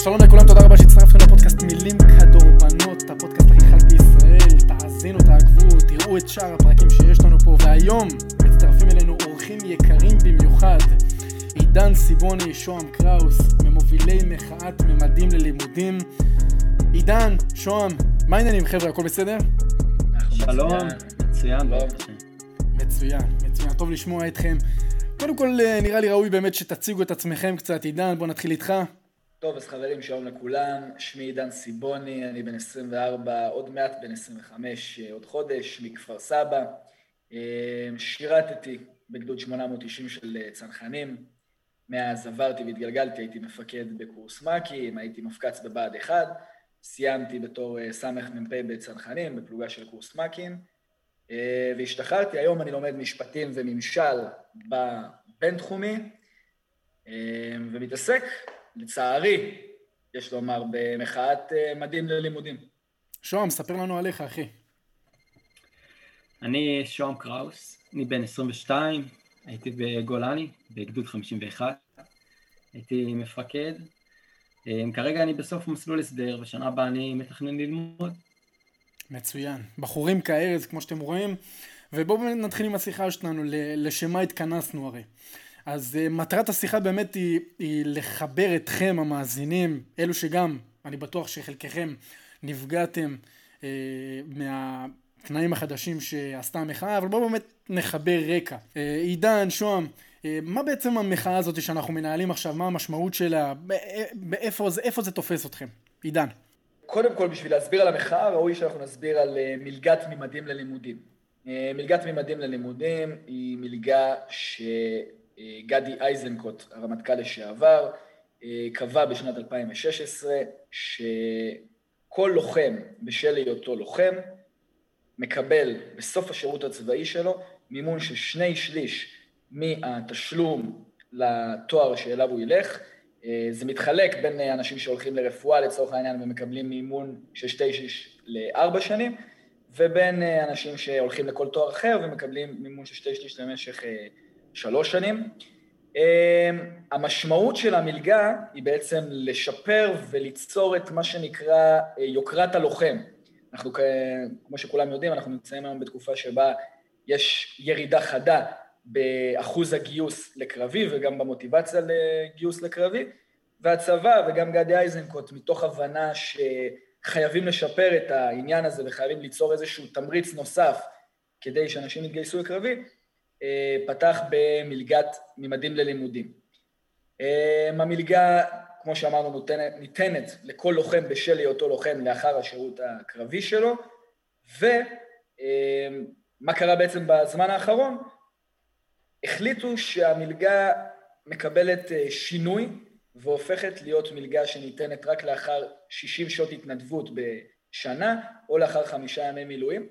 שלום לכולם, תודה רבה שהצטרפתם לפודקאסט מילים כדורבנות, הפודקאסט הכי חד בישראל. תאזינו, תעקבו, תראו את שאר הפרקים שיש לנו פה, והיום מצטרפים אלינו אורחים יקרים במיוחד. עידן סיבוני, שוהם קראוס, ממובילי מחאת ממדים ללימודים. עידן, שוהם, מה העניינים חבר'ה, הכל בסדר? שלום, מצוין. מצוין, מצוין, טוב לשמוע אתכם. קודם כל נראה לי ראוי באמת שתציגו את עצמכם קצת, עידן, בוא נתחיל איתך. טוב, אז חברים, שלום לכולם. שמי עידן סיבוני, אני בן 24, עוד מעט בן 25, עוד חודש, מכפר סבא. שירתתי בגדוד 890 של צנחנים. מאז עברתי והתגלגלתי, הייתי מפקד בקורס מ"כים, הייתי מפקץ בבה"ד 1, סיימתי בתור סמ"פ בצנחנים, בפלוגה של קורס מ"כים, והשתחררתי. היום אני לומד משפטים וממשל בבינתחומי, ומתעסק לצערי, יש לומר, במחאת מדים ללימודים. שוהם, ספר לנו עליך, אחי. אני שוהם קראוס, אני בן 22, הייתי בגולני, בגדוד 51, הייתי מפקד. כרגע אני בסוף מסלול הסדר, ושנה הבאה אני מתכנן ללמוד. מצוין. בחורים כארז, כמו שאתם רואים, ובואו נתחיל עם השיחה שלנו, לשם מה התכנסנו הרי. אז uh, מטרת השיחה באמת היא, היא לחבר אתכם המאזינים, אלו שגם, אני בטוח שחלקכם נפגעתם uh, מהתנאים החדשים שעשתה המחאה, אבל בואו באמת נחבר רקע. Uh, עידן, שוהם, uh, מה בעצם המחאה הזאת שאנחנו מנהלים עכשיו, מה המשמעות שלה, באיפה זה, איפה זה תופס אתכם? עידן. קודם כל, בשביל להסביר על המחאה, ראוי שאנחנו נסביר על uh, מלגת ממדים ללימודים. מלגת ממדים ללימודים היא מלגה ש... גדי איזנקוט, הרמטכ"ל לשעבר, קבע בשנת 2016 שכל לוחם בשל היותו לוחם מקבל בסוף השירות הצבאי שלו מימון של שני שליש מהתשלום לתואר שאליו הוא ילך. זה מתחלק בין אנשים שהולכים לרפואה לצורך העניין ומקבלים מימון של שתי שליש לארבע שנים, ובין אנשים שהולכים לכל תואר אחר ומקבלים מימון של שתי שליש למשך שלוש שנים. המשמעות של המלגה היא בעצם לשפר וליצור את מה שנקרא יוקרת הלוחם. אנחנו, כמו שכולם יודעים, אנחנו נמצאים היום בתקופה שבה יש ירידה חדה באחוז הגיוס לקרבי וגם במוטיבציה לגיוס לקרבי, והצבא וגם גדי איזנקוט, מתוך הבנה שחייבים לשפר את העניין הזה וחייבים ליצור איזשהו תמריץ נוסף כדי שאנשים יתגייסו לקרבי, פתח במלגת ממדים ללימודים. המלגה, כמו שאמרנו, נותנת, ניתנת לכל לוחם בשל היותו לוחם לאחר השירות הקרבי שלו, ומה קרה בעצם בזמן האחרון? החליטו שהמלגה מקבלת שינוי והופכת להיות מלגה שניתנת רק לאחר 60 שעות התנדבות בשנה, או לאחר חמישה ימי מילואים,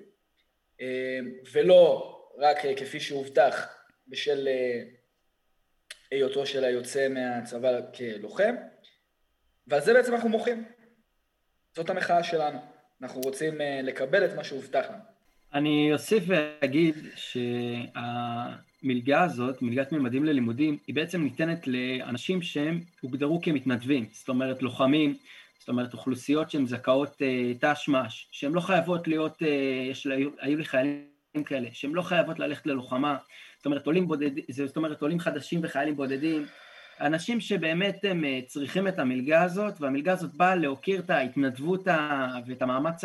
ולא רק כפי שהובטח בשל היותו של היוצא מהצבא כלוחם, ועל זה בעצם אנחנו מוחים. זאת המחאה שלנו. אנחנו רוצים לקבל את מה שהובטח לנו. אני אוסיף ואגיד שהמלגה הזאת, מלגת ממדים ללימודים, היא בעצם ניתנת לאנשים שהם הוגדרו כמתנדבים, זאת אומרת לוחמים, זאת אומרת אוכלוסיות שהן זכאות ת"ש-מ"ש, שהן לא חייבות להיות, יש, היו לי חיילים כאלה, שהן לא חייבות ללכת ללוחמה, זאת אומרת עולים בודדים, זאת אומרת עולים חדשים וחיילים בודדים, אנשים שבאמת הם צריכים את המלגה הזאת, והמלגה הזאת באה להוקיר את ההתנדבות ואת המאמץ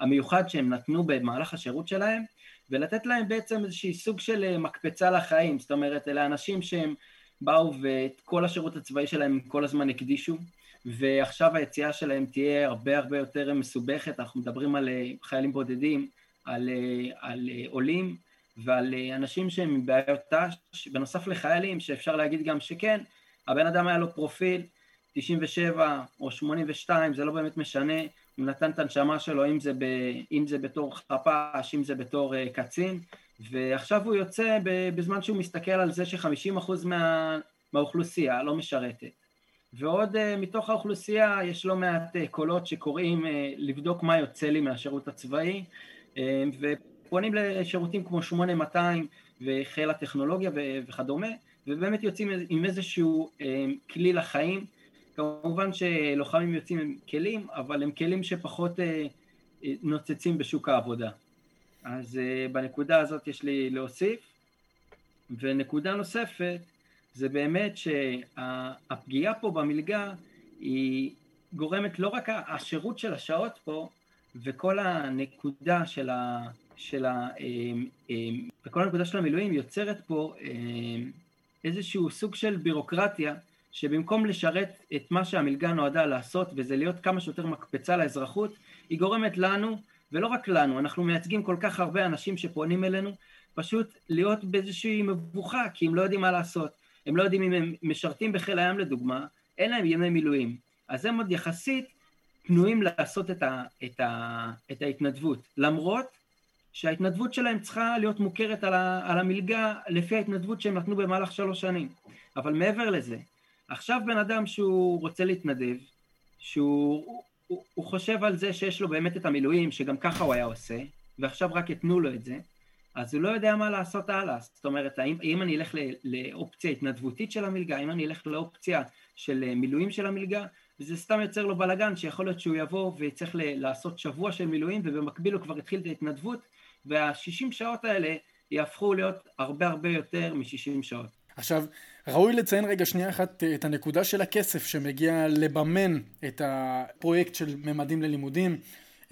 המיוחד שהם נתנו במהלך השירות שלהם, ולתת להם בעצם איזושהי סוג של מקפצה לחיים, זאת אומרת אלה אנשים שהם באו ואת כל השירות הצבאי שלהם כל הזמן הקדישו, ועכשיו היציאה שלהם תהיה הרבה הרבה יותר מסובכת, אנחנו מדברים על חיילים בודדים, על, על עולים ועל אנשים שהם בעיות ת"ש, בנוסף לחיילים שאפשר להגיד גם שכן, הבן אדם היה לו פרופיל 97 או 82, זה לא באמת משנה, הוא נתן את הנשמה שלו, אם זה, ב, אם זה בתור חפ"ש, אם זה בתור קצין, ועכשיו הוא יוצא בזמן שהוא מסתכל על זה ש-50% מה, מהאוכלוסייה לא משרתת. ועוד מתוך האוכלוסייה יש לא מעט קולות שקוראים לבדוק מה יוצא לי מהשירות הצבאי, ופונים לשירותים כמו 8200 וחיל הטכנולוגיה וכדומה, ובאמת יוצאים עם איזשהו כלי לחיים, כמובן שלוחמים יוצאים עם כלים, אבל הם כלים שפחות אה, נוצצים בשוק העבודה. אז אה, בנקודה הזאת יש לי להוסיף. ונקודה נוספת, זה באמת שהפגיעה פה במלגה היא גורמת לא רק השירות של השעות פה, וכל הנקודה של ה... של ה... וכל הנקודה של המילואים יוצרת פה איזשהו סוג של בירוקרטיה שבמקום לשרת את מה שהמלגה נועדה לעשות וזה להיות כמה שיותר מקפצה לאזרחות, היא גורמת לנו, ולא רק לנו, אנחנו מייצגים כל כך הרבה אנשים שפונים אלינו, פשוט להיות באיזושהי מבוכה, כי הם לא יודעים מה לעשות. הם לא יודעים אם הם משרתים בחיל הים לדוגמה, אין להם ימי מילואים. אז הם עוד יחסית פנויים לעשות את, ה, את, ה, את ההתנדבות, למרות שההתנדבות שלהם צריכה להיות מוכרת על, ה, על המלגה לפי ההתנדבות שהם נתנו במהלך שלוש שנים. אבל מעבר לזה, עכשיו בן אדם שהוא רוצה להתנדב, שהוא הוא, הוא חושב על זה שיש לו באמת את המילואים, שגם ככה הוא היה עושה, ועכשיו רק יתנו לו את זה, אז הוא לא יודע מה לעשות הלאה. זאת אומרת, האם, האם אני אלך לאופציה התנדבותית של המלגה, האם אני אלך לאופציה של מילואים של המלגה, וזה סתם יוצר לו בלאגן, שיכול להיות שהוא יבוא ויצטרך לעשות שבוע של מילואים, ובמקביל הוא כבר התחיל את ההתנדבות, והשישים שעות האלה יהפכו להיות הרבה הרבה יותר משישים שעות. עכשיו, ראוי לציין רגע שנייה אחת אה, את הנקודה של הכסף שמגיע לממן את הפרויקט של ממדים ללימודים.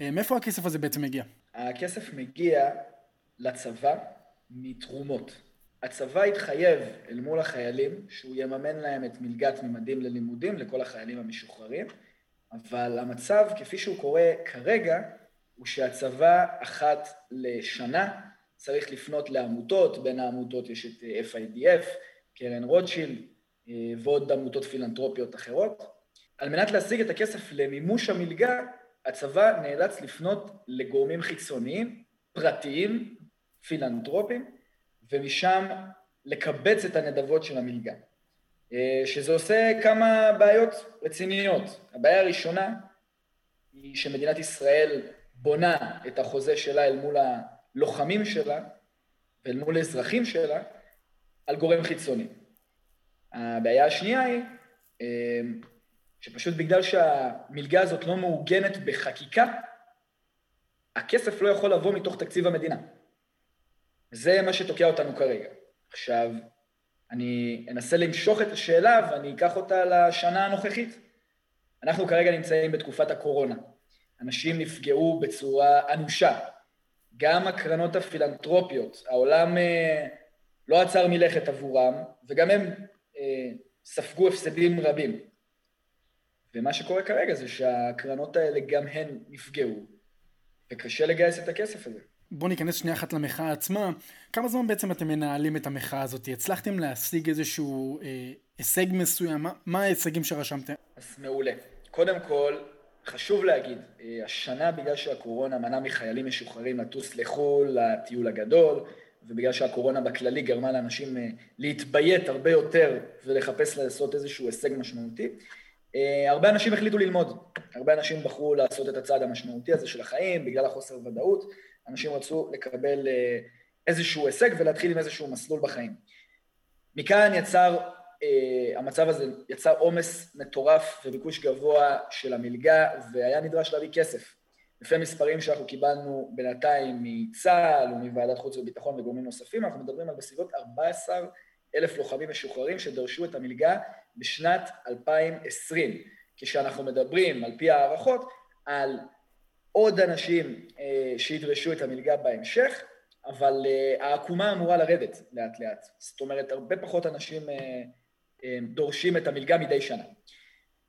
אה, מאיפה הכסף הזה בעצם מגיע? הכסף מגיע לצבא מתרומות. הצבא התחייב אל מול החיילים שהוא יממן להם את מלגת ממדים ללימודים לכל החיילים המשוחררים, אבל המצב כפי שהוא קורה כרגע הוא שהצבא אחת לשנה צריך לפנות לעמותות, בין העמותות יש את FIDF, קרן רוטשילד אה, ועוד עמותות פילנטרופיות אחרות. על מנת להשיג את הכסף למימוש המלגה, הצבא נאלץ לפנות לגורמים חיצוניים, פרטיים, פילנטרופיים, ומשם לקבץ את הנדבות של המלגה. אה, שזה עושה כמה בעיות רציניות. הבעיה הראשונה היא שמדינת ישראל בונה את החוזה שלה אל מול הלוחמים שלה ואל מול אזרחים שלה על גורם חיצוני. הבעיה השנייה היא אה, שפשוט בגלל שהמלגה הזאת לא מעוגנת בחקיקה, הכסף לא יכול לבוא מתוך תקציב המדינה. זה מה שתוקע אותנו כרגע. עכשיו, אני אנסה למשוך את השאלה ואני אקח אותה לשנה הנוכחית. אנחנו כרגע נמצאים בתקופת הקורונה. אנשים נפגעו בצורה אנושה. גם הקרנות הפילנטרופיות, העולם אה, לא עצר מלכת עבורם, וגם הם אה, ספגו הפסדים רבים. ומה שקורה כרגע זה שהקרנות האלה גם הן נפגעו, וקשה לגייס את הכסף הזה. בואו ניכנס שנייה אחת למחאה עצמה. כמה זמן בעצם אתם מנהלים את המחאה הזאת? הצלחתם להשיג איזשהו אה, הישג מסוים? מה, מה ההישגים שרשמתם? אז מעולה. קודם כל, חשוב להגיד, אה, השנה בגלל שהקורונה מנעה מחיילים משוחררים לטוס לחו"ל, לטיול הגדול, ובגלל שהקורונה בכללי גרמה לאנשים אה, להתביית הרבה יותר ולחפש לעשות איזשהו הישג משמעותי, אה, הרבה אנשים החליטו ללמוד, הרבה אנשים בחרו לעשות את הצעד המשמעותי הזה של החיים בגלל החוסר ודאות, אנשים רצו לקבל אה, איזשהו הישג ולהתחיל עם איזשהו מסלול בחיים. מכאן יצר, המצב הזה יצר עומס מטורף וביקוש גבוה של המלגה והיה נדרש להביא כסף. לפי המספרים שאנחנו קיבלנו בינתיים מצה"ל ומוועדת חוץ וביטחון וגורמים נוספים, אנחנו מדברים על בסביבות 14 אלף לוחמים משוחררים שדרשו את המלגה בשנת 2020. כשאנחנו מדברים, על פי הערכות, על עוד אנשים אה, שידרשו את המלגה בהמשך, אבל אה, העקומה אמורה לרדת לאט לאט. זאת אומרת, הרבה פחות אנשים אה, דורשים את המלגה מדי שנה.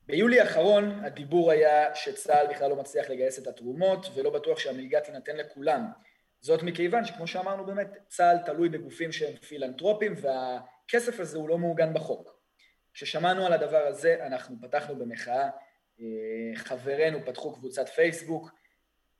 ביולי האחרון הדיבור היה שצה"ל בכלל לא מצליח לגייס את התרומות ולא בטוח שהמלגה תינתן לכולם. זאת מכיוון שכמו שאמרנו באמת, צה"ל תלוי בגופים שהם פילנטרופים והכסף הזה הוא לא מעוגן בחוק. כששמענו על הדבר הזה אנחנו פתחנו במחאה, אה, חברינו פתחו קבוצת פייסבוק,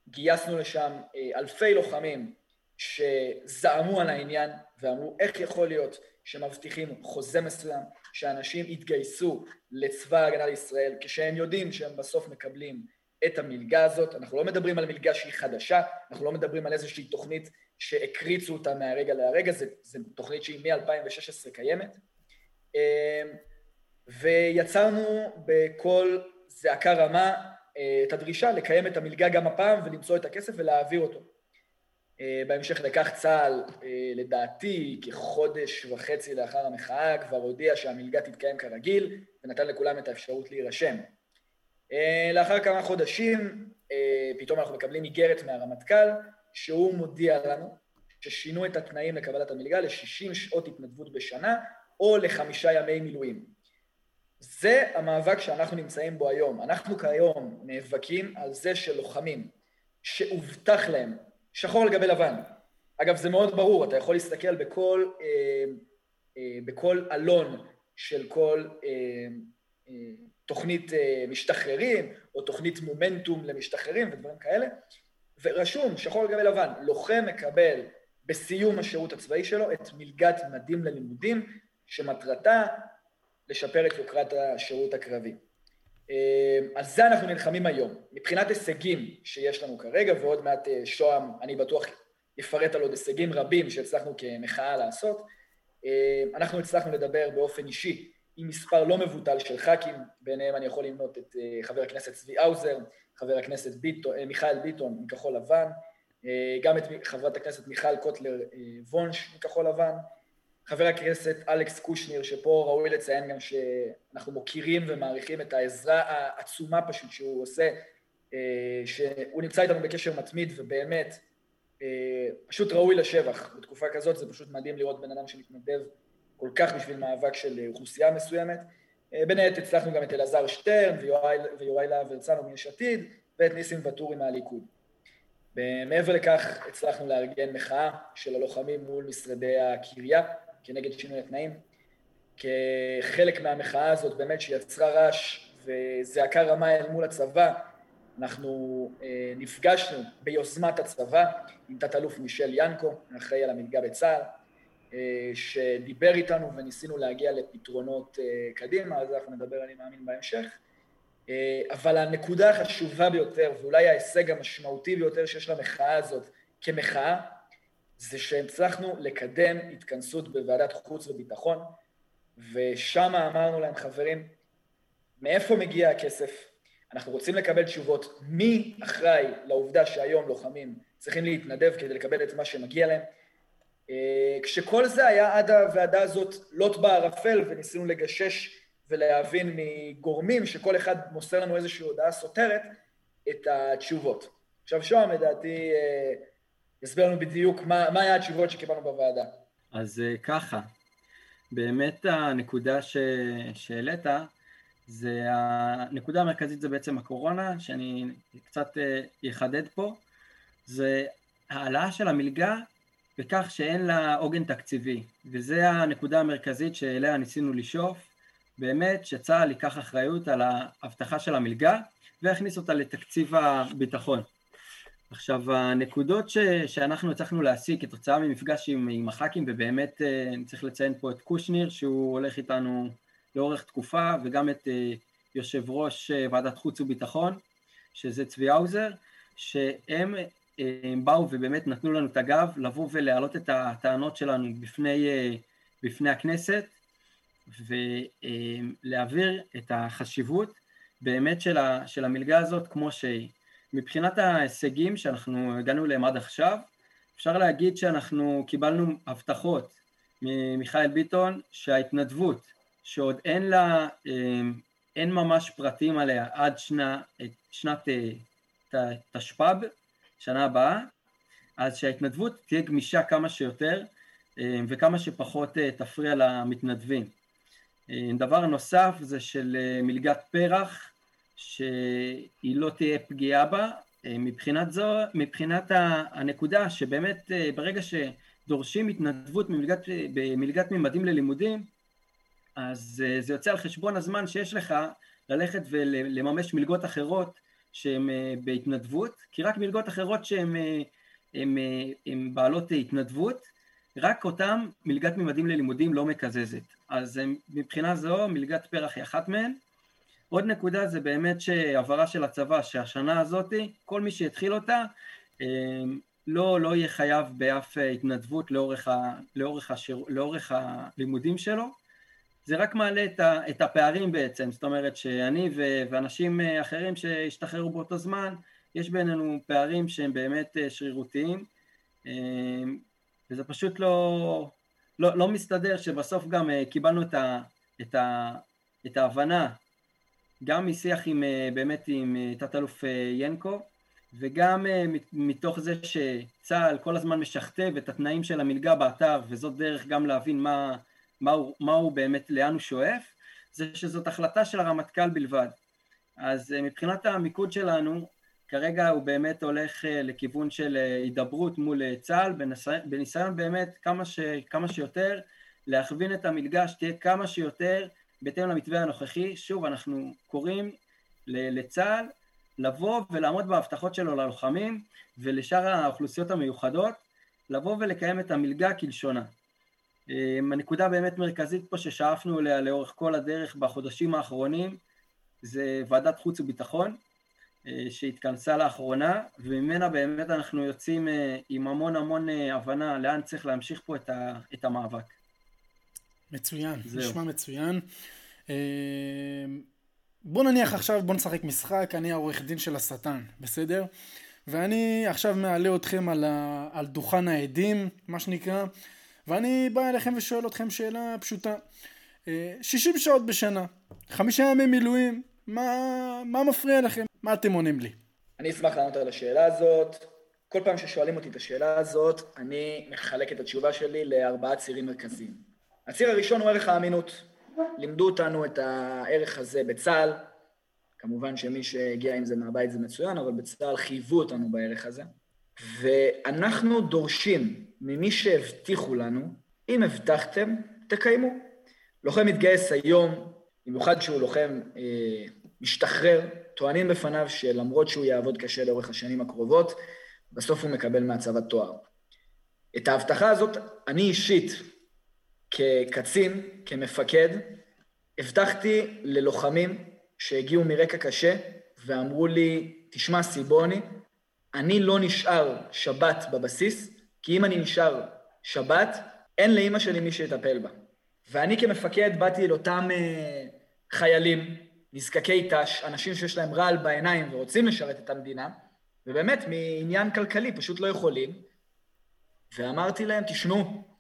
גייסנו לשם אה, אלפי לוחמים שזעמו על העניין ואמרו איך יכול להיות שמבטיחים חוזה מסוים, שאנשים יתגייסו לצבא ההגנה לישראל כשהם יודעים שהם בסוף מקבלים את המלגה הזאת, אנחנו לא מדברים על מלגה שהיא חדשה, אנחנו לא מדברים על איזושהי תוכנית שהקריצו אותה מהרגע להרגע, זו תוכנית שהיא מ-2016 קיימת. אמ, ויצרנו בכל זעקה רמה את הדרישה לקיים את המלגה גם הפעם ולמצוא את הכסף ולהעביר אותו. בהמשך לכך צה"ל, לדעתי, כחודש וחצי לאחר המחאה, כבר הודיע שהמלגה תתקיים כרגיל, ונתן לכולם את האפשרות להירשם. לאחר כמה חודשים, פתאום אנחנו מקבלים איגרת מהרמטכ"ל, שהוא מודיע לנו ששינו את התנאים לקבלת המלגה ל-60 שעות התנדבות בשנה, או לחמישה ימי מילואים. זה המאבק שאנחנו נמצאים בו היום. אנחנו כיום נאבקים על זה שלוחמים שהובטח להם, שחור לגבי לבן. אגב, זה מאוד ברור, אתה יכול להסתכל בכל, אה, אה, בכל אלון של כל אה, אה, תוכנית אה, משתחררים, או תוכנית מומנטום למשתחררים ודברים כאלה, ורשום, שחור לגבי לבן, לוחם מקבל בסיום השירות הצבאי שלו את מלגת מדים ללימודים, שמטרתה לשפר את יוקרת השירות הקרבי. אה, על זה אנחנו נלחמים היום. מבחינת הישגים שיש לנו כרגע, ועוד מעט אה, שוהם, אני בטוח, יפרט על עוד הישגים רבים שהצלחנו כמחאה לעשות, אה, אנחנו הצלחנו לדבר באופן אישי עם מספר לא מבוטל של ח"כים, ביניהם אני יכול למנות את חבר הכנסת צבי האוזר, חבר הכנסת ביטון, מיכאל ביטון מכחול לבן, גם את חברת הכנסת מיכל קוטלר וונש מכחול לבן, חבר הכנסת אלכס קושניר, שפה ראוי לציין גם שאנחנו מוקירים ומעריכים את העזרה העצומה פשוט שהוא עושה, אה, שהוא נמצא איתנו בקשר מתמיד ובאמת אה, פשוט ראוי לשבח. בתקופה כזאת זה פשוט מדהים לראות בן אדם שמתנדב כל כך בשביל מאבק של אוכלוסייה מסוימת. אה, בין היתר הצלחנו גם את אלעזר שטרן ויוראי להב הרצנו מיש עתיד ואת ניסים ואטורי מהליכוד. מעבר לכך הצלחנו לארגן מחאה של הלוחמים מול משרדי הקריה כנגד שינוי התנאים. כחלק מהמחאה הזאת באמת שיצרה רעש וזעקה רמה אל מול הצבא, אנחנו אה, נפגשנו ביוזמת הצבא עם תת-אלוף מישל ינקו, אחראי על המלגה בצה"ל, אה, שדיבר איתנו וניסינו להגיע לפתרונות אה, קדימה, על זה אנחנו נדבר אני מאמין בהמשך. אה, אבל הנקודה החשובה ביותר, ואולי ההישג המשמעותי ביותר שיש למחאה הזאת כמחאה, זה שהצלחנו לקדם התכנסות בוועדת חוץ וביטחון, ושם אמרנו להם, חברים, מאיפה מגיע הכסף? אנחנו רוצים לקבל תשובות מי אחראי לעובדה שהיום לוחמים צריכים להתנדב כדי לקבל את מה שמגיע להם. אה, כשכל זה היה עד הוועדה הזאת לוט בערפל וניסינו לגשש ולהבין מגורמים שכל אחד מוסר לנו איזושהי הודעה סותרת את התשובות. עכשיו שוהם לדעתי אה, יסביר לנו בדיוק מה, מה היה התשובות שקיבלנו בוועדה. אז אה, ככה, באמת הנקודה שהעלית, זה הנקודה המרכזית זה בעצם הקורונה, שאני קצת אחדד פה, זה העלאה של המלגה בכך שאין לה עוגן תקציבי, וזה הנקודה המרכזית שאליה ניסינו לשאוף, באמת שצה"ל ייקח אחריות על ההבטחה של המלגה ויכניס אותה לתקציב הביטחון. עכשיו הנקודות ש, שאנחנו הצלחנו להשיג כתוצאה ממפגש עם, עם הח"כים ובאמת אה, אני צריך לציין פה את קושניר שהוא הולך איתנו לאורך תקופה וגם את אה, יושב ראש אה, ועדת חוץ וביטחון שזה צבי האוזר שהם הם באו ובאמת נתנו לנו את הגב לבוא ולהעלות את הטענות שלנו בפני, בפני הכנסת ולהעביר את החשיבות באמת של, ה, של המלגה הזאת כמו שהיא. מבחינת ההישגים שאנחנו הגענו אליהם עד עכשיו, אפשר להגיד שאנחנו קיבלנו הבטחות ממיכאל ביטון שההתנדבות, שעוד אין לה, אמ, אין ממש פרטים עליה עד שנה, שנת אה, תשפ"ב, שנה הבאה, אז שההתנדבות תהיה גמישה כמה שיותר אמ, וכמה שפחות אה, תפריע למתנדבים. דבר נוסף זה של אה, מלגת פרח, שהיא לא תהיה פגיעה בה, אה, מבחינת זו, מבחינת הנקודה שבאמת אה, ברגע שדורשים התנדבות במלגת, במלגת ממדים ללימודים, אז אה, זה יוצא על חשבון הזמן שיש לך ללכת ולממש מלגות אחרות שהן בהתנדבות, כי רק מלגות אחרות שהן בעלות התנדבות, רק אותן מלגת ממדים ללימודים לא מקזזת. אז מבחינה זו מלגת פרח היא אחת מהן. עוד נקודה זה באמת שהבהרה של הצבא, שהשנה הזאת, כל מי שהתחיל אותה, אמ, לא, לא יהיה חייב באף התנדבות לאורך, ה, לאורך, השיר, לאורך הלימודים שלו, זה רק מעלה את, ה, את הפערים בעצם, זאת אומרת שאני ו, ואנשים אחרים שהשתחררו באותו זמן, יש בינינו פערים שהם באמת שרירותיים, וזה פשוט לא, לא, לא מסתדר שבסוף גם קיבלנו את, ה, את, ה, את ההבנה גם משיח עם, אה, באמת עם אה, תת-אלוף אה, ינקו, וגם מתוך זה שצה"ל כל הזמן משכתב את התנאים של המלגה באתר, וזאת דרך גם להבין מה, מה, הוא, מה הוא באמת, לאן הוא שואף, זה שזאת החלטה של הרמטכ"ל בלבד. אז מבחינת המיקוד שלנו, כרגע הוא באמת הולך לכיוון של הידברות מול צה"ל, בניסיון, באמת כמה, ש, כמה שיותר להכווין את המלגה שתהיה כמה שיותר בהתאם למתווה הנוכחי, שוב, אנחנו קוראים לצה"ל לבוא ולעמוד בהבטחות שלו ללוחמים ולשאר האוכלוסיות המיוחדות, לבוא ולקיים את המלגה כלשונה. אמ, הנקודה באמת מרכזית פה ששאפנו אליה לאורך כל הדרך בחודשים האחרונים זה ועדת חוץ וביטחון אה, שהתכנסה לאחרונה וממנה באמת אנחנו יוצאים אה, עם המון המון אה, הבנה לאן צריך להמשיך פה את המאבק. מצוין, זהו. נשמע מצוין. אה, בוא נניח עכשיו, בוא נשחק משחק, אני העורך דין של השטן, בסדר? ואני עכשיו מעלה אתכם על, ה... על דוכן העדים, מה שנקרא, ואני בא אליכם ושואל אתכם שאלה פשוטה. 60 אה, שעות בשנה, חמישה ימי מילואים, מה, מה מפריע לכם? מה אתם עונים לי? אני אשמח לענות על השאלה הזאת. כל פעם ששואלים אותי את השאלה הזאת, אני מחלק את התשובה שלי לארבעה צירים מרכזיים. הציר הראשון הוא ערך האמינות. לימדו אותנו את הערך הזה בצה"ל, כמובן שמי שהגיע עם זה מהבית זה מצוין, אבל בצה"ל חייבו אותנו בערך הזה. ואנחנו דורשים ממי שהבטיחו לנו, אם הבטחתם, תקיימו. לוחם מתגייס היום, במיוחד שהוא לוחם אה, משתחרר, טוענים בפניו שלמרות שהוא יעבוד קשה לאורך השנים הקרובות, בסוף הוא מקבל מהצבא תואר. את ההבטחה הזאת אני אישית כקצין, כמפקד, הבטחתי ללוחמים שהגיעו מרקע קשה ואמרו לי, תשמע סיבוני, אני לא נשאר שבת בבסיס, כי אם אני נשאר שבת, אין לאימא שלי מי שיטפל בה. ואני כמפקד באתי אל אותם uh, חיילים, נזקקי ת"ש, אנשים שיש להם רעל בעיניים ורוצים לשרת את המדינה, ובאמת מעניין כלכלי פשוט לא יכולים, ואמרתי להם, תשמעו,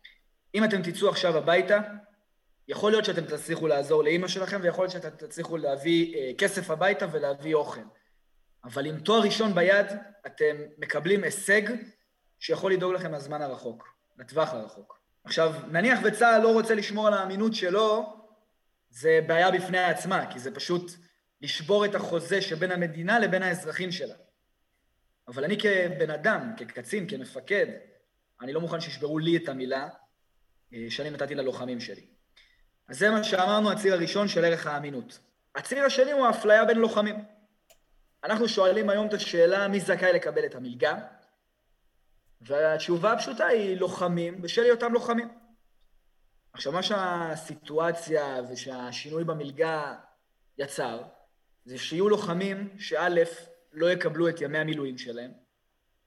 אם אתם תצאו עכשיו הביתה, יכול להיות שאתם תצליחו לעזור לאימא שלכם, ויכול להיות שאתם תצליחו להביא אה, כסף הביתה ולהביא אוכל. אבל עם תואר ראשון ביד, אתם מקבלים הישג שיכול לדאוג לכם לזמן הרחוק, לטווח הרחוק. עכשיו, נניח וצה"ל לא רוצה לשמור על האמינות שלו, זה בעיה בפני עצמה, כי זה פשוט לשבור את החוזה שבין המדינה לבין האזרחים שלה. אבל אני כבן אדם, כקצין, כמפקד, אני לא מוכן שישברו לי את המילה, שאני נתתי ללוחמים שלי. אז זה מה שאמרנו, הציר הראשון של ערך האמינות. הציר השני הוא האפליה בין לוחמים. אנחנו שואלים היום את השאלה מי זכאי לקבל את המלגה, והתשובה הפשוטה היא לוחמים בשל היותם לוחמים. עכשיו, מה שהסיטואציה ושהשינוי במלגה יצר, זה שיהיו לוחמים שא' לא יקבלו את ימי המילואים שלהם,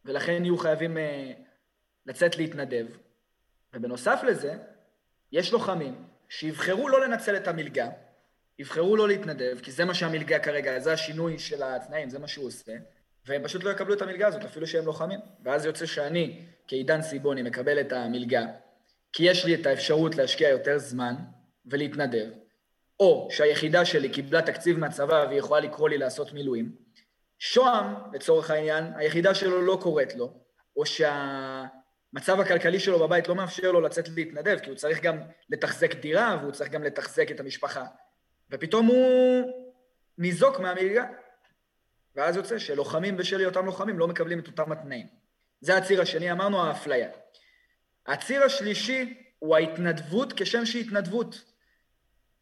ולכן יהיו חייבים uh, לצאת להתנדב, ובנוסף לזה, יש לוחמים שיבחרו לא לנצל את המלגה, יבחרו לא להתנדב, כי זה מה שהמלגה כרגע, זה השינוי של התנאים, זה מה שהוא עושה, והם פשוט לא יקבלו את המלגה הזאת, אפילו שהם לוחמים. ואז יוצא שאני, כעידן סיבוני, מקבל את המלגה, כי יש לי את האפשרות להשקיע יותר זמן ולהתנדב, או שהיחידה שלי קיבלה תקציב מהצבא והיא יכולה לקרוא לי לעשות מילואים. שוהם, לצורך העניין, היחידה שלו לא קוראת לו, או שה... המצב הכלכלי שלו בבית לא מאפשר לו לצאת להתנדב, כי הוא צריך גם לתחזק דירה והוא צריך גם לתחזק את המשפחה. ופתאום הוא ניזוק מהמלגה. ואז יוצא שלוחמים בשל היותם לוחמים לא מקבלים את אותם התנאים. זה הציר השני, אמרנו האפליה. הציר השלישי הוא ההתנדבות כשם שהיא התנדבות.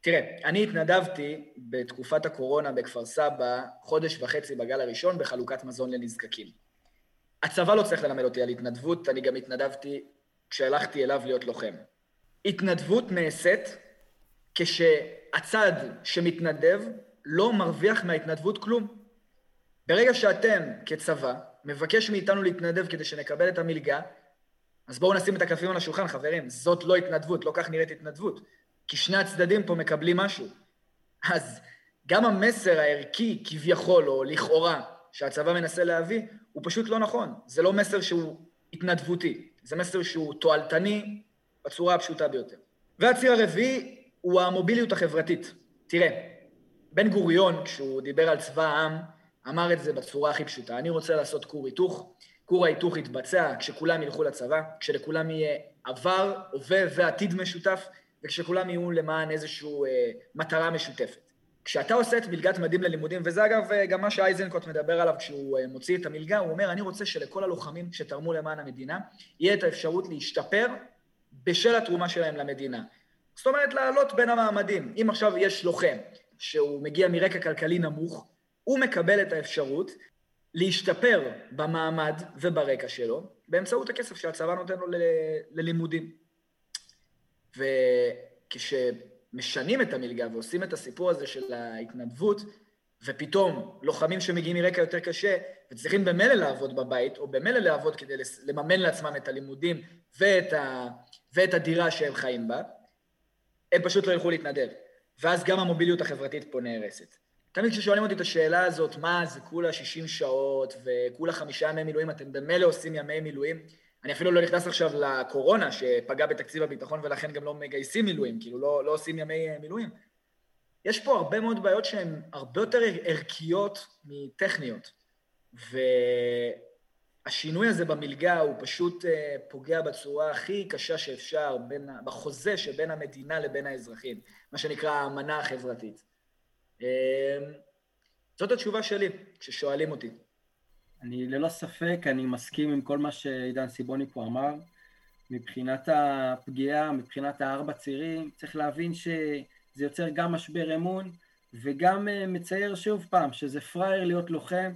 תראה, אני התנדבתי בתקופת הקורונה בכפר סבא חודש וחצי בגל הראשון בחלוקת מזון לנזקקים. הצבא לא צריך ללמד אותי על התנדבות, אני גם התנדבתי כשהלכתי אליו להיות לוחם. התנדבות נעשית כשהצד שמתנדב לא מרוויח מההתנדבות כלום. ברגע שאתם, כצבא, מבקש מאיתנו להתנדב כדי שנקבל את המלגה, אז בואו נשים את הקלפים על השולחן, חברים. זאת לא התנדבות, לא כך נראית התנדבות. כי שני הצדדים פה מקבלים משהו. אז גם המסר הערכי, כביכול, או לכאורה, שהצבא מנסה להביא, הוא פשוט לא נכון. זה לא מסר שהוא התנדבותי, זה מסר שהוא תועלתני בצורה הפשוטה ביותר. והציר הרביעי הוא המוביליות החברתית. תראה, בן גוריון, כשהוא דיבר על צבא העם, אמר את זה בצורה הכי פשוטה. אני רוצה לעשות כור היתוך, כור ההיתוך יתבצע כשכולם ילכו לצבא, כשלכולם יהיה עבר, הווה ועתיד משותף, וכשכולם יהיו למען איזושהי אה, מטרה משותפת. כשאתה עושה את מלגת מדים ללימודים, וזה אגב אה, גם מה שאייזנקוט מדבר עליו כשהוא אה, מוציא את המלגה, הוא אומר, אני רוצה שלכל הלוחמים שתרמו למען המדינה, יהיה את האפשרות להשתפר בשל התרומה שלהם למדינה. זאת אומרת, לעלות בין המעמדים. אם עכשיו יש לוחם שהוא מגיע מרקע כלכלי נמוך, הוא מקבל את האפשרות להשתפר במעמד וברקע שלו באמצעות הכסף שהצבא נותן לו ללימודים. וכשמשנים את המלגה ועושים את הסיפור הזה של ההתנדבות, ופתאום לוחמים שמגיעים מרקע יותר קשה וצריכים במילא לעבוד בבית, או במילא לעבוד כדי לממן לעצמם את הלימודים ואת, ה... ואת הדירה שהם חיים בה, הם פשוט לא ילכו להתנדב. ואז גם המוביליות החברתית פה נהרסת. תמיד כששואלים אותי את השאלה הזאת, מה זה כולה 60 שעות וכולה חמישה ימי מילואים, אתם במילא עושים ימי מילואים, אני אפילו לא נכנס עכשיו לקורונה שפגע בתקציב הביטחון ולכן גם לא מגייסים מילואים, כאילו לא, לא עושים ימי אה, מילואים. יש פה הרבה מאוד בעיות שהן הרבה יותר ערכיות מטכניות, והשינוי הזה במלגה הוא פשוט אה, פוגע בצורה הכי קשה שאפשר בין, בחוזה שבין המדינה לבין האזרחים, מה שנקרא האמנה החברתית. אה, זאת התשובה שלי כששואלים אותי. אני ללא ספק, אני מסכים עם כל מה שעידן סיבוני פה אמר. מבחינת הפגיעה, מבחינת הארבע צירים, צריך להבין שזה יוצר גם משבר אמון וגם אה, מצייר שוב פעם שזה פראייר להיות לוחם,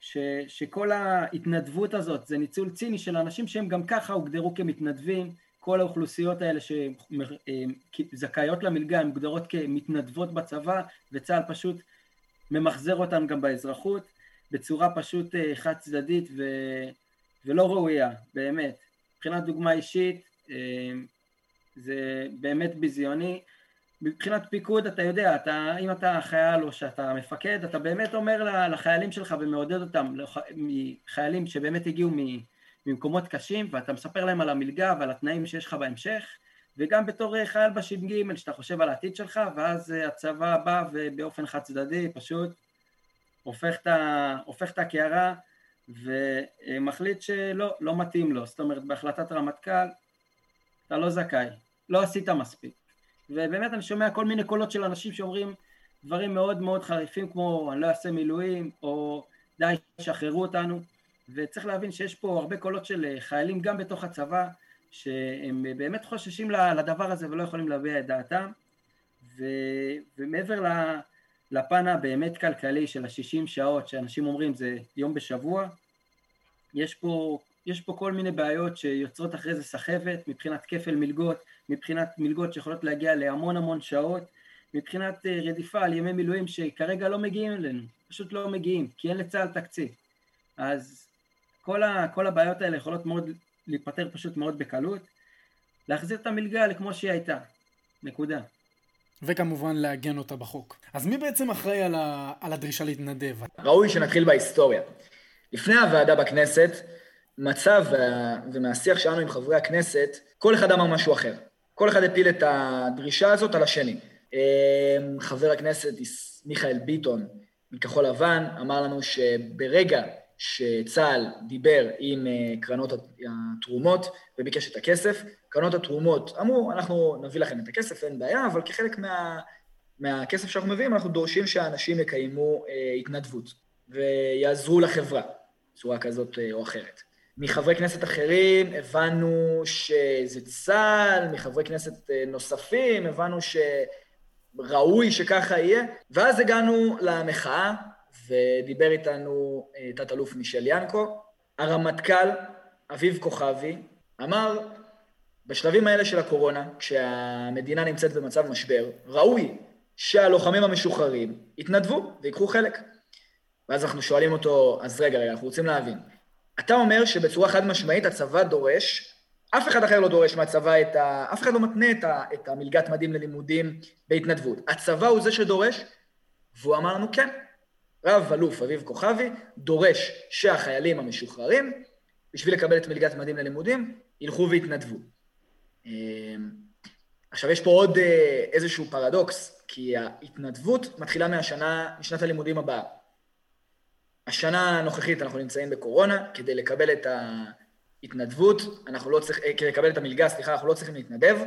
ש, שכל ההתנדבות הזאת זה ניצול ציני של אנשים שהם גם ככה הוגדרו כמתנדבים, כל האוכלוסיות האלה שזכאיות למלגה הן מוגדרות כמתנדבות בצבא וצה"ל פשוט ממחזר אותן גם באזרחות. בצורה פשוט אה, חד צדדית ו... ולא ראויה, באמת. מבחינת דוגמה אישית, אה, זה באמת ביזיוני. מבחינת פיקוד, אתה יודע, אתה, אם אתה חייל או שאתה מפקד, אתה באמת אומר לחיילים שלך ומעודד אותם, חיילים שבאמת הגיעו ממקומות קשים, ואתה מספר להם על המלגה ועל התנאים שיש לך בהמשך, וגם בתור חייל בש"ג, שאתה חושב על העתיד שלך, ואז הצבא בא ובאופן חד צדדי, פשוט הופך את, הקערה ומחליט שלא, לא מתאים לו. זאת אומרת, בהחלטת רמטכ"ל, אתה לא זכאי, לא עשית מספיק. ובאמת אני שומע כל מיני קולות של אנשים שאומרים דברים מאוד מאוד חריפים כמו אני לא אעשה מילואים, או די, שחררו אותנו. וצריך להבין שיש פה הרבה קולות של חיילים גם בתוך הצבא, שהם באמת חוששים לדבר הזה ולא יכולים להביע את דעתם. ו, ומעבר ל... לפן הבאמת כלכלי של ה-60 שעות שאנשים אומרים זה יום בשבוע, יש פה, יש פה כל מיני בעיות שיוצרות אחרי זה סחבת מבחינת כפל מלגות, מבחינת מלגות שיכולות להגיע להמון המון שעות, מבחינת אה, רדיפה על ימי מילואים שכרגע לא מגיעים אלינו, פשוט לא מגיעים, כי אין לצה"ל תקציב. אז כל, ה, כל הבעיות האלה יכולות מאוד להיפתר פשוט מאוד בקלות. להחזיר את המלגה לכמו שהיא הייתה, נקודה. וכמובן לעגן אותה בחוק. אז מי בעצם אחראי על, ה... על הדרישה להתנדב? ראוי שנתחיל בהיסטוריה. לפני הוועדה בכנסת, מצב ומהשיח שלנו עם חברי הכנסת, כל אחד אמר משהו אחר. כל אחד הפיל את הדרישה הזאת על השני. אמ, חבר הכנסת מיכאל ביטון מכחול לבן אמר לנו שברגע שצה"ל דיבר עם אה, קרנות התרומות וביקש את הכסף, קרנות התרומות אמרו, אנחנו נביא לכם את הכסף, אין בעיה, אבל כחלק מה, מהכסף שאנחנו מביאים, אנחנו דורשים שהאנשים יקיימו אה, התנדבות ויעזרו לחברה, בצורה כזאת אה, או אחרת. מחברי כנסת אחרים הבנו שזה צה"ל, מחברי כנסת אה, נוספים הבנו שראוי שככה יהיה, ואז הגענו למחאה, ודיבר איתנו אה, תת-אלוף מישל ינקו. הרמטכ"ל, אביב כוכבי, אמר, בשלבים האלה של הקורונה, כשהמדינה נמצאת במצב משבר, ראוי שהלוחמים המשוחררים יתנדבו ויקחו חלק. ואז אנחנו שואלים אותו, אז רגע, רגע, אנחנו רוצים להבין. אתה אומר שבצורה חד משמעית הצבא דורש אף אחד אחר לא דורש מהצבא את ה... אף אחד לא מתנה את, ה... את המלגת מדים ללימודים בהתנדבות. הצבא הוא זה שדורש, והוא אמר לנו כן. רב אלוף אביב כוכבי דורש שהחיילים המשוחררים, בשביל לקבל את מלגת מדים ללימודים, ילכו ויתנדבו. אמ, עכשיו, יש פה עוד אה, איזשהו פרדוקס, כי ההתנדבות מתחילה מהשנה, משנת הלימודים הבאה. השנה הנוכחית אנחנו נמצאים בקורונה, כדי לקבל את ההתנדבות, אנחנו לא צריכים, אה, כדי לקבל את המלגה, סליחה, אנחנו לא צריכים להתנדב.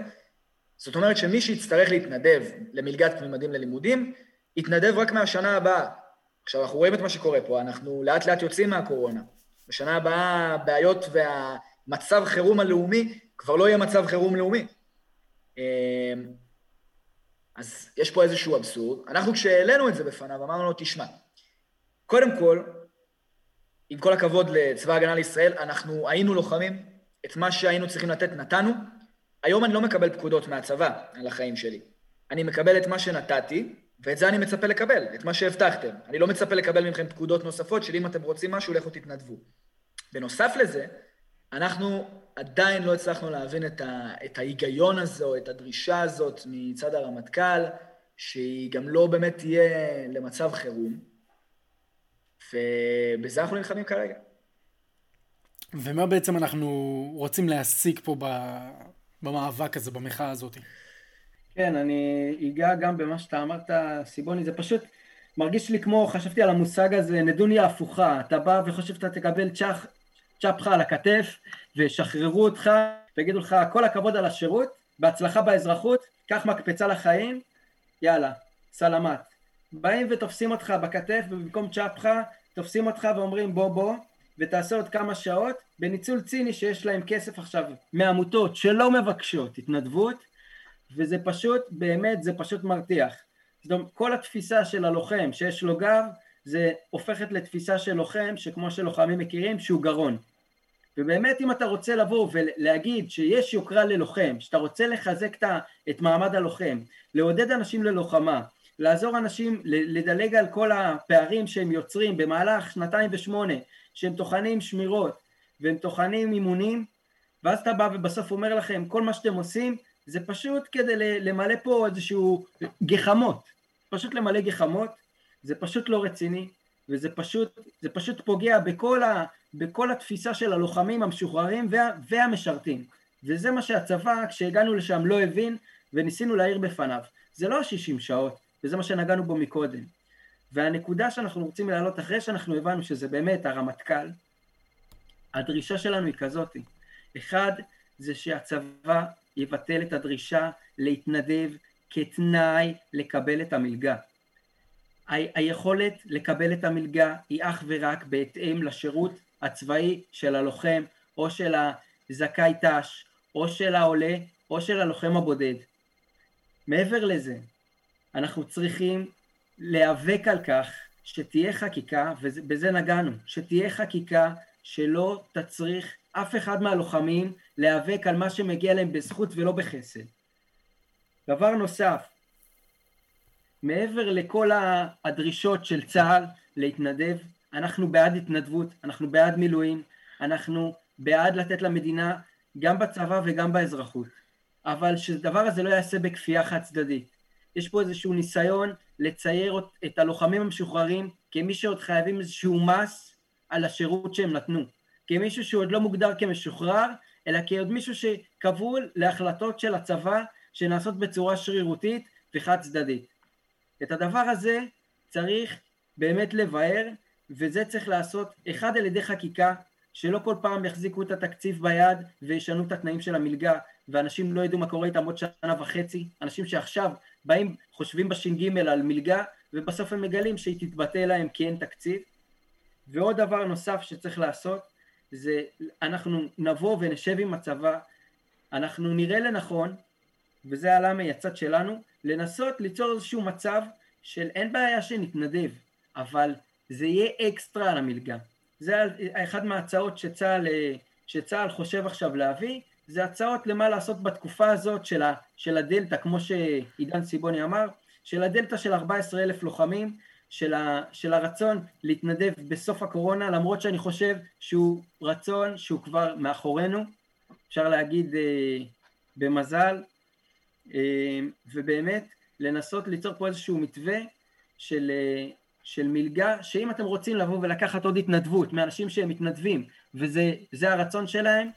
זאת אומרת שמי שיצטרך להתנדב למלגת ממדים ללימודים, יתנדב רק מהשנה הבאה. עכשיו, אנחנו רואים את מה שקורה פה, אנחנו לאט לאט יוצאים מהקורונה. בשנה הבאה הבעיות והמצב חירום הלאומי כבר לא יהיה מצב חירום לאומי. אמ, אז יש פה איזשהו אבסורד. אנחנו כשהעלינו את זה בפניו, אמרנו לו, תשמע, קודם כל, עם כל הכבוד לצבא ההגנה לישראל, אנחנו היינו לוחמים, את מה שהיינו צריכים לתת נתנו. היום אני לא מקבל פקודות מהצבא על החיים שלי. אני מקבל את מה שנתתי, ואת זה אני מצפה לקבל, את מה שהבטחתם. אני לא מצפה לקבל מכם פקודות נוספות של אם אתם רוצים משהו, לכו תתנדבו. בנוסף לזה, אנחנו עדיין לא הצלחנו להבין את, ה, את ההיגיון הזה, או את הדרישה הזאת מצד הרמטכ"ל, שהיא גם לא באמת תהיה למצב חירום. ובזה אנחנו נלחמים כרגע. ומה בעצם אנחנו רוצים להשיג פה במאבק הזה, במחאה הזאת? כן, אני אגע גם במה שאתה אמרת, סיבוני, זה פשוט מרגיש לי כמו, חשבתי על המושג הזה, נדוניה הפוכה, אתה בא וחושב שאתה תקבל צ'ח, צ'פחה על הכתף, וישחררו אותך, ויגידו לך, כל הכבוד על השירות, בהצלחה באזרחות, קח מקפצה לחיים, יאללה, סלמת. באים ותופסים אותך בכתף, ובמקום צ'פחה, תופסים אותך ואומרים בוא בוא, ותעשה עוד כמה שעות, בניצול ציני שיש להם כסף עכשיו מעמותות שלא מבקשות התנדבות, וזה פשוט, באמת, זה פשוט מרתיח. זאת אומרת, כל התפיסה של הלוחם שיש לו גב, זה הופכת לתפיסה של לוחם, שכמו שלוחמים מכירים, שהוא גרון. ובאמת אם אתה רוצה לבוא ולהגיד שיש יוקרה ללוחם, שאתה רוצה לחזק את מעמד הלוחם, לעודד אנשים ללוחמה, לעזור אנשים לדלג על כל הפערים שהם יוצרים במהלך שנתיים ושמונה, שהם טוחנים שמירות והם טוחנים אימונים, ואז אתה בא ובסוף אומר לכם, כל מה שאתם עושים זה פשוט כדי למלא פה איזשהו גחמות, פשוט למלא גחמות, זה פשוט לא רציני, וזה פשוט, זה פשוט פוגע בכל, ה, בכל התפיסה של הלוחמים המשוחררים וה, והמשרתים. וזה מה שהצבא, כשהגענו לשם, לא הבין, וניסינו להעיר בפניו. זה לא השישים שעות, וזה מה שנגענו בו מקודם. והנקודה שאנחנו רוצים להעלות אחרי שאנחנו הבנו שזה באמת הרמטכ"ל, הדרישה שלנו היא כזאת. אחד, זה שהצבא יבטל את הדרישה להתנדב כתנאי לקבל את המלגה. היכולת לקבל את המלגה היא אך ורק בהתאם לשירות הצבאי של הלוחם או של הזכאי ת"ש או של העולה או של הלוחם הבודד. מעבר לזה, אנחנו צריכים להיאבק על כך שתהיה חקיקה, ובזה נגענו, שתהיה חקיקה שלא תצריך אף אחד מהלוחמים להיאבק על מה שמגיע להם בזכות ולא בחסד. דבר נוסף, מעבר לכל הדרישות של צה"ל להתנדב, אנחנו בעד התנדבות, אנחנו בעד מילואים, אנחנו בעד לתת למדינה גם בצבא וגם באזרחות, אבל שהדבר הזה לא ייעשה בכפייה חד צדדית. יש פה איזשהו ניסיון לצייר את הלוחמים המשוחררים כמי שעוד חייבים איזשהו מס על השירות שהם נתנו, כמישהו שעוד לא מוגדר כמשוחרר, אלא כעוד מישהו שכבול להחלטות של הצבא שנעשות בצורה שרירותית וחד צדדית. את הדבר הזה צריך באמת לבאר, וזה צריך לעשות אחד על ידי חקיקה, שלא כל פעם יחזיקו את התקציב ביד וישנו את התנאים של המלגה, ואנשים לא ידעו מה קורה איתם עוד שנה וחצי, אנשים שעכשיו באים, חושבים בש"ג על מלגה, ובסוף הם מגלים שהיא תתבטא להם כי אין תקציב. ועוד דבר נוסף שצריך לעשות, זה אנחנו נבוא ונשב עם הצבא, אנחנו נראה לנכון, וזה עלה מהצד שלנו, לנסות ליצור איזשהו מצב של אין בעיה שנתנדב, אבל זה יהיה אקסטרה על המלגה. זה אחד מההצעות שצה"ל, שצה"ל חושב עכשיו להביא, זה הצעות למה לעשות בתקופה הזאת של, ה, של הדלתא, כמו שעידן סיבוני אמר, של הדלתא של 14 אלף לוחמים, של, ה, של הרצון להתנדב בסוף הקורונה, למרות שאני חושב שהוא רצון שהוא כבר מאחורינו, אפשר להגיד במזל, ובאמת לנסות ליצור פה איזשהו מתווה של, של מלגה, שאם אתם רוצים לבוא ולקחת עוד התנדבות מאנשים שהם מתנדבים, וזה הרצון שלהם,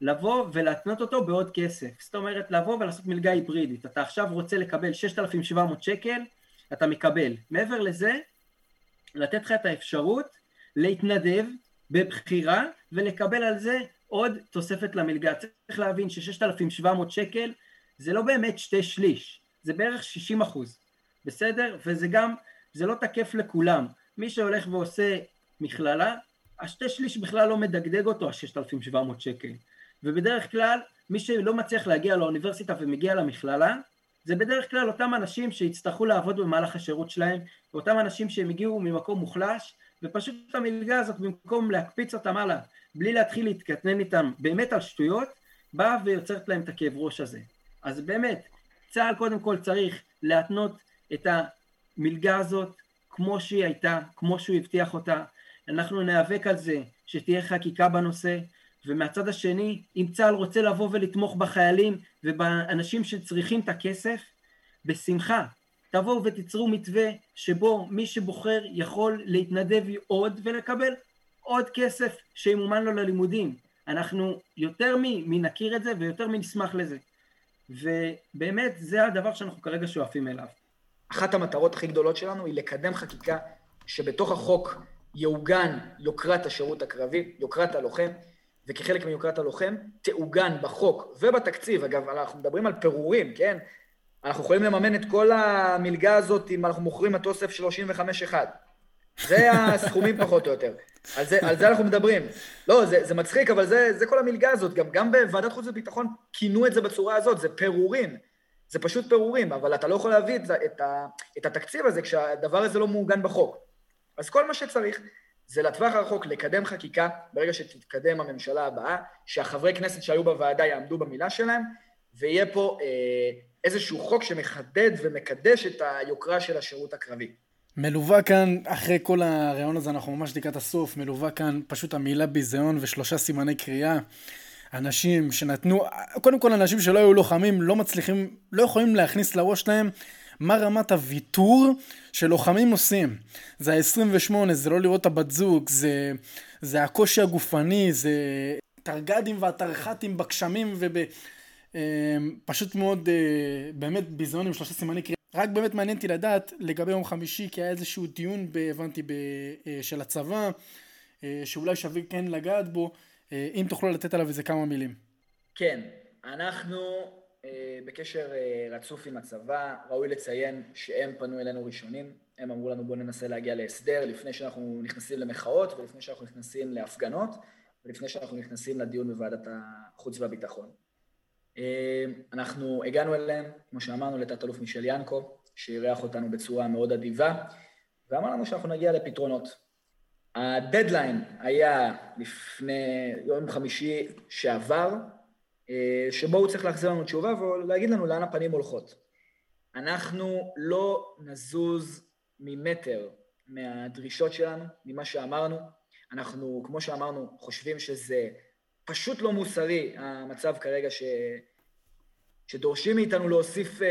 לבוא ולהתנות אותו בעוד כסף. זאת אומרת, לבוא ולעשות מלגה היברידית. אתה עכשיו רוצה לקבל 6,700 שקל, אתה מקבל. מעבר לזה, לתת לך את האפשרות להתנדב בבחירה ולקבל על זה עוד תוספת למלגה. צריך להבין ש-6,700 שקל זה לא באמת שתי שליש, זה בערך 60 אחוז, בסדר? וזה גם, זה לא תקף לכולם. מי שהולך ועושה מכללה, השתי שליש בכלל לא מדגדג אותו, ה-6,700 שקל. ובדרך כלל, מי שלא מצליח להגיע לאוניברסיטה ומגיע למכללה, זה בדרך כלל אותם אנשים שיצטרכו לעבוד במהלך השירות שלהם, ואותם אנשים שהם הגיעו ממקום מוחלש, ופשוט המלגה הזאת, במקום להקפיץ אותם הלאה, בלי להתחיל להתקטנן איתם באמת על שטויות, באה ויוצרת להם את הכאב ראש הזה. אז באמת, צה"ל קודם כל צריך להתנות את המלגה הזאת כמו שהיא הייתה, כמו שהוא הבטיח אותה. אנחנו ניאבק על זה שתהיה חקיקה בנושא, ומהצד השני, אם צה"ל רוצה לבוא ולתמוך בחיילים ובאנשים שצריכים את הכסף, בשמחה. תבואו ותיצרו מתווה שבו מי שבוחר יכול להתנדב עוד ולקבל עוד כסף שימומן לו ללימודים. אנחנו יותר מנכיר את זה ויותר מנשמח לזה. ובאמת זה הדבר שאנחנו כרגע שואפים אליו. אחת המטרות הכי גדולות שלנו היא לקדם חקיקה שבתוך החוק יעוגן יוקרת השירות הקרבי, יוקרת הלוחם, וכחלק מיוקרת הלוחם, תעוגן בחוק ובתקציב. אגב, אנחנו מדברים על פירורים, כן? אנחנו יכולים לממן את כל המלגה הזאת אם אנחנו מוכרים מטוס F-35-1. זה הסכומים פחות או יותר. על זה, על זה אנחנו מדברים. לא, זה, זה מצחיק, אבל זה, זה כל המלגה הזאת. גם, גם בוועדת חוץ וביטחון כינו את זה בצורה הזאת, זה פירורים. זה פשוט פירורים, אבל אתה לא יכול להביא את, את, את התקציב הזה כשהדבר הזה לא מעוגן בחוק. אז כל מה שצריך זה לטווח הרחוק לקדם חקיקה, ברגע שתתקדם הממשלה הבאה, שהחברי כנסת שהיו בוועדה יעמדו במילה שלהם, ויהיה פה אה, איזשהו חוק שמחדד ומקדש את היוקרה של השירות הקרבי. מלווה כאן, אחרי כל הרעיון הזה, אנחנו ממש לקראת הסוף, מלווה כאן פשוט המילה ביזיון ושלושה סימני קריאה. אנשים שנתנו, קודם כל אנשים שלא היו לוחמים, לא מצליחים, לא יכולים להכניס לראש שלהם מה רמת הוויתור שלוחמים עושים. זה ה-28, זה לא לראות את הבת זוג, זה, זה הקושי הגופני, זה תרג"דים והתרח"טים בגשמים וב... אה, פשוט מאוד, אה, באמת ביזיון שלושה סימני קריאה. רק באמת מעניין אותי לדעת לגבי יום חמישי, כי היה איזשהו דיון, הבנתי, אה, של הצבא, שאולי שווה כן לגעת בו, אם תוכלו לתת עליו איזה כמה מילים. כן, אנחנו בקשר רצוף עם הצבא, ראוי לציין שהם פנו אלינו ראשונים, הם אמרו לנו בואו ננסה להגיע להסדר לפני שאנחנו נכנסים למחאות ולפני שאנחנו נכנסים להפגנות ולפני שאנחנו נכנסים לדיון בוועדת החוץ והביטחון. אה, אנחנו הגענו אליהם, כמו שאמרנו, לתת אלוף מישל ינקו, שאירח אותנו בצורה מאוד אדיבה, ואמר לנו שאנחנו נגיע לפתרונות. הדדליין היה לפני יום חמישי שעבר, אה, שבו הוא צריך להחזיר לנו תשובה ולהגיד לנו לאן הפנים הולכות. אנחנו לא נזוז ממטר מהדרישות שלנו, ממה שאמרנו. אנחנו, כמו שאמרנו, חושבים שזה פשוט לא מוסרי, המצב כרגע ש... שדורשים מאיתנו להוסיף uh,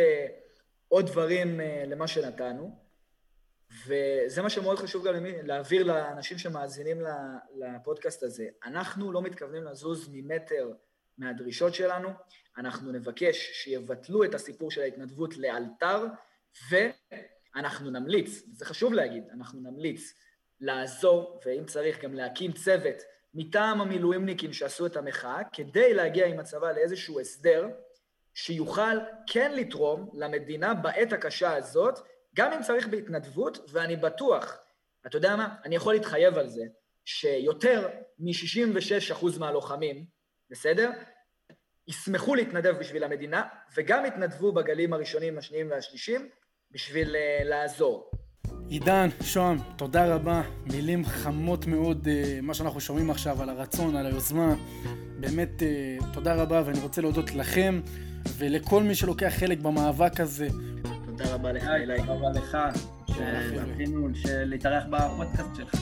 עוד דברים uh, למה שנתנו, וזה מה שמאוד חשוב גם להעביר לאנשים שמאזינים לפודקאסט הזה. אנחנו לא מתכוונים לזוז ממטר מהדרישות שלנו, אנחנו נבקש שיבטלו את הסיפור של ההתנדבות לאלתר, ואנחנו נמליץ, זה חשוב להגיד, אנחנו נמליץ לעזור, ואם צריך גם להקים צוות מטעם המילואימניקים שעשו את המחאה, כדי להגיע עם הצבא לאיזשהו הסדר שיוכל כן לתרום למדינה בעת הקשה הזאת, גם אם צריך בהתנדבות, ואני בטוח, אתה יודע מה? אני יכול להתחייב על זה, שיותר מ-66% מהלוחמים, בסדר? ישמחו להתנדב בשביל המדינה, וגם יתנדבו בגלים הראשונים, השניים והשלישים, בשביל uh, לעזור. עידן, שוהם, תודה רבה. מילים חמות מאוד, אה, מה שאנחנו שומעים עכשיו, על הרצון, על היוזמה. באמת, אה, תודה רבה, ואני רוצה להודות לכם ולכל מי שלוקח חלק במאבק הזה. תודה רבה לך, אילי. תודה רבה לך, להתארח בפודקאסט שלך.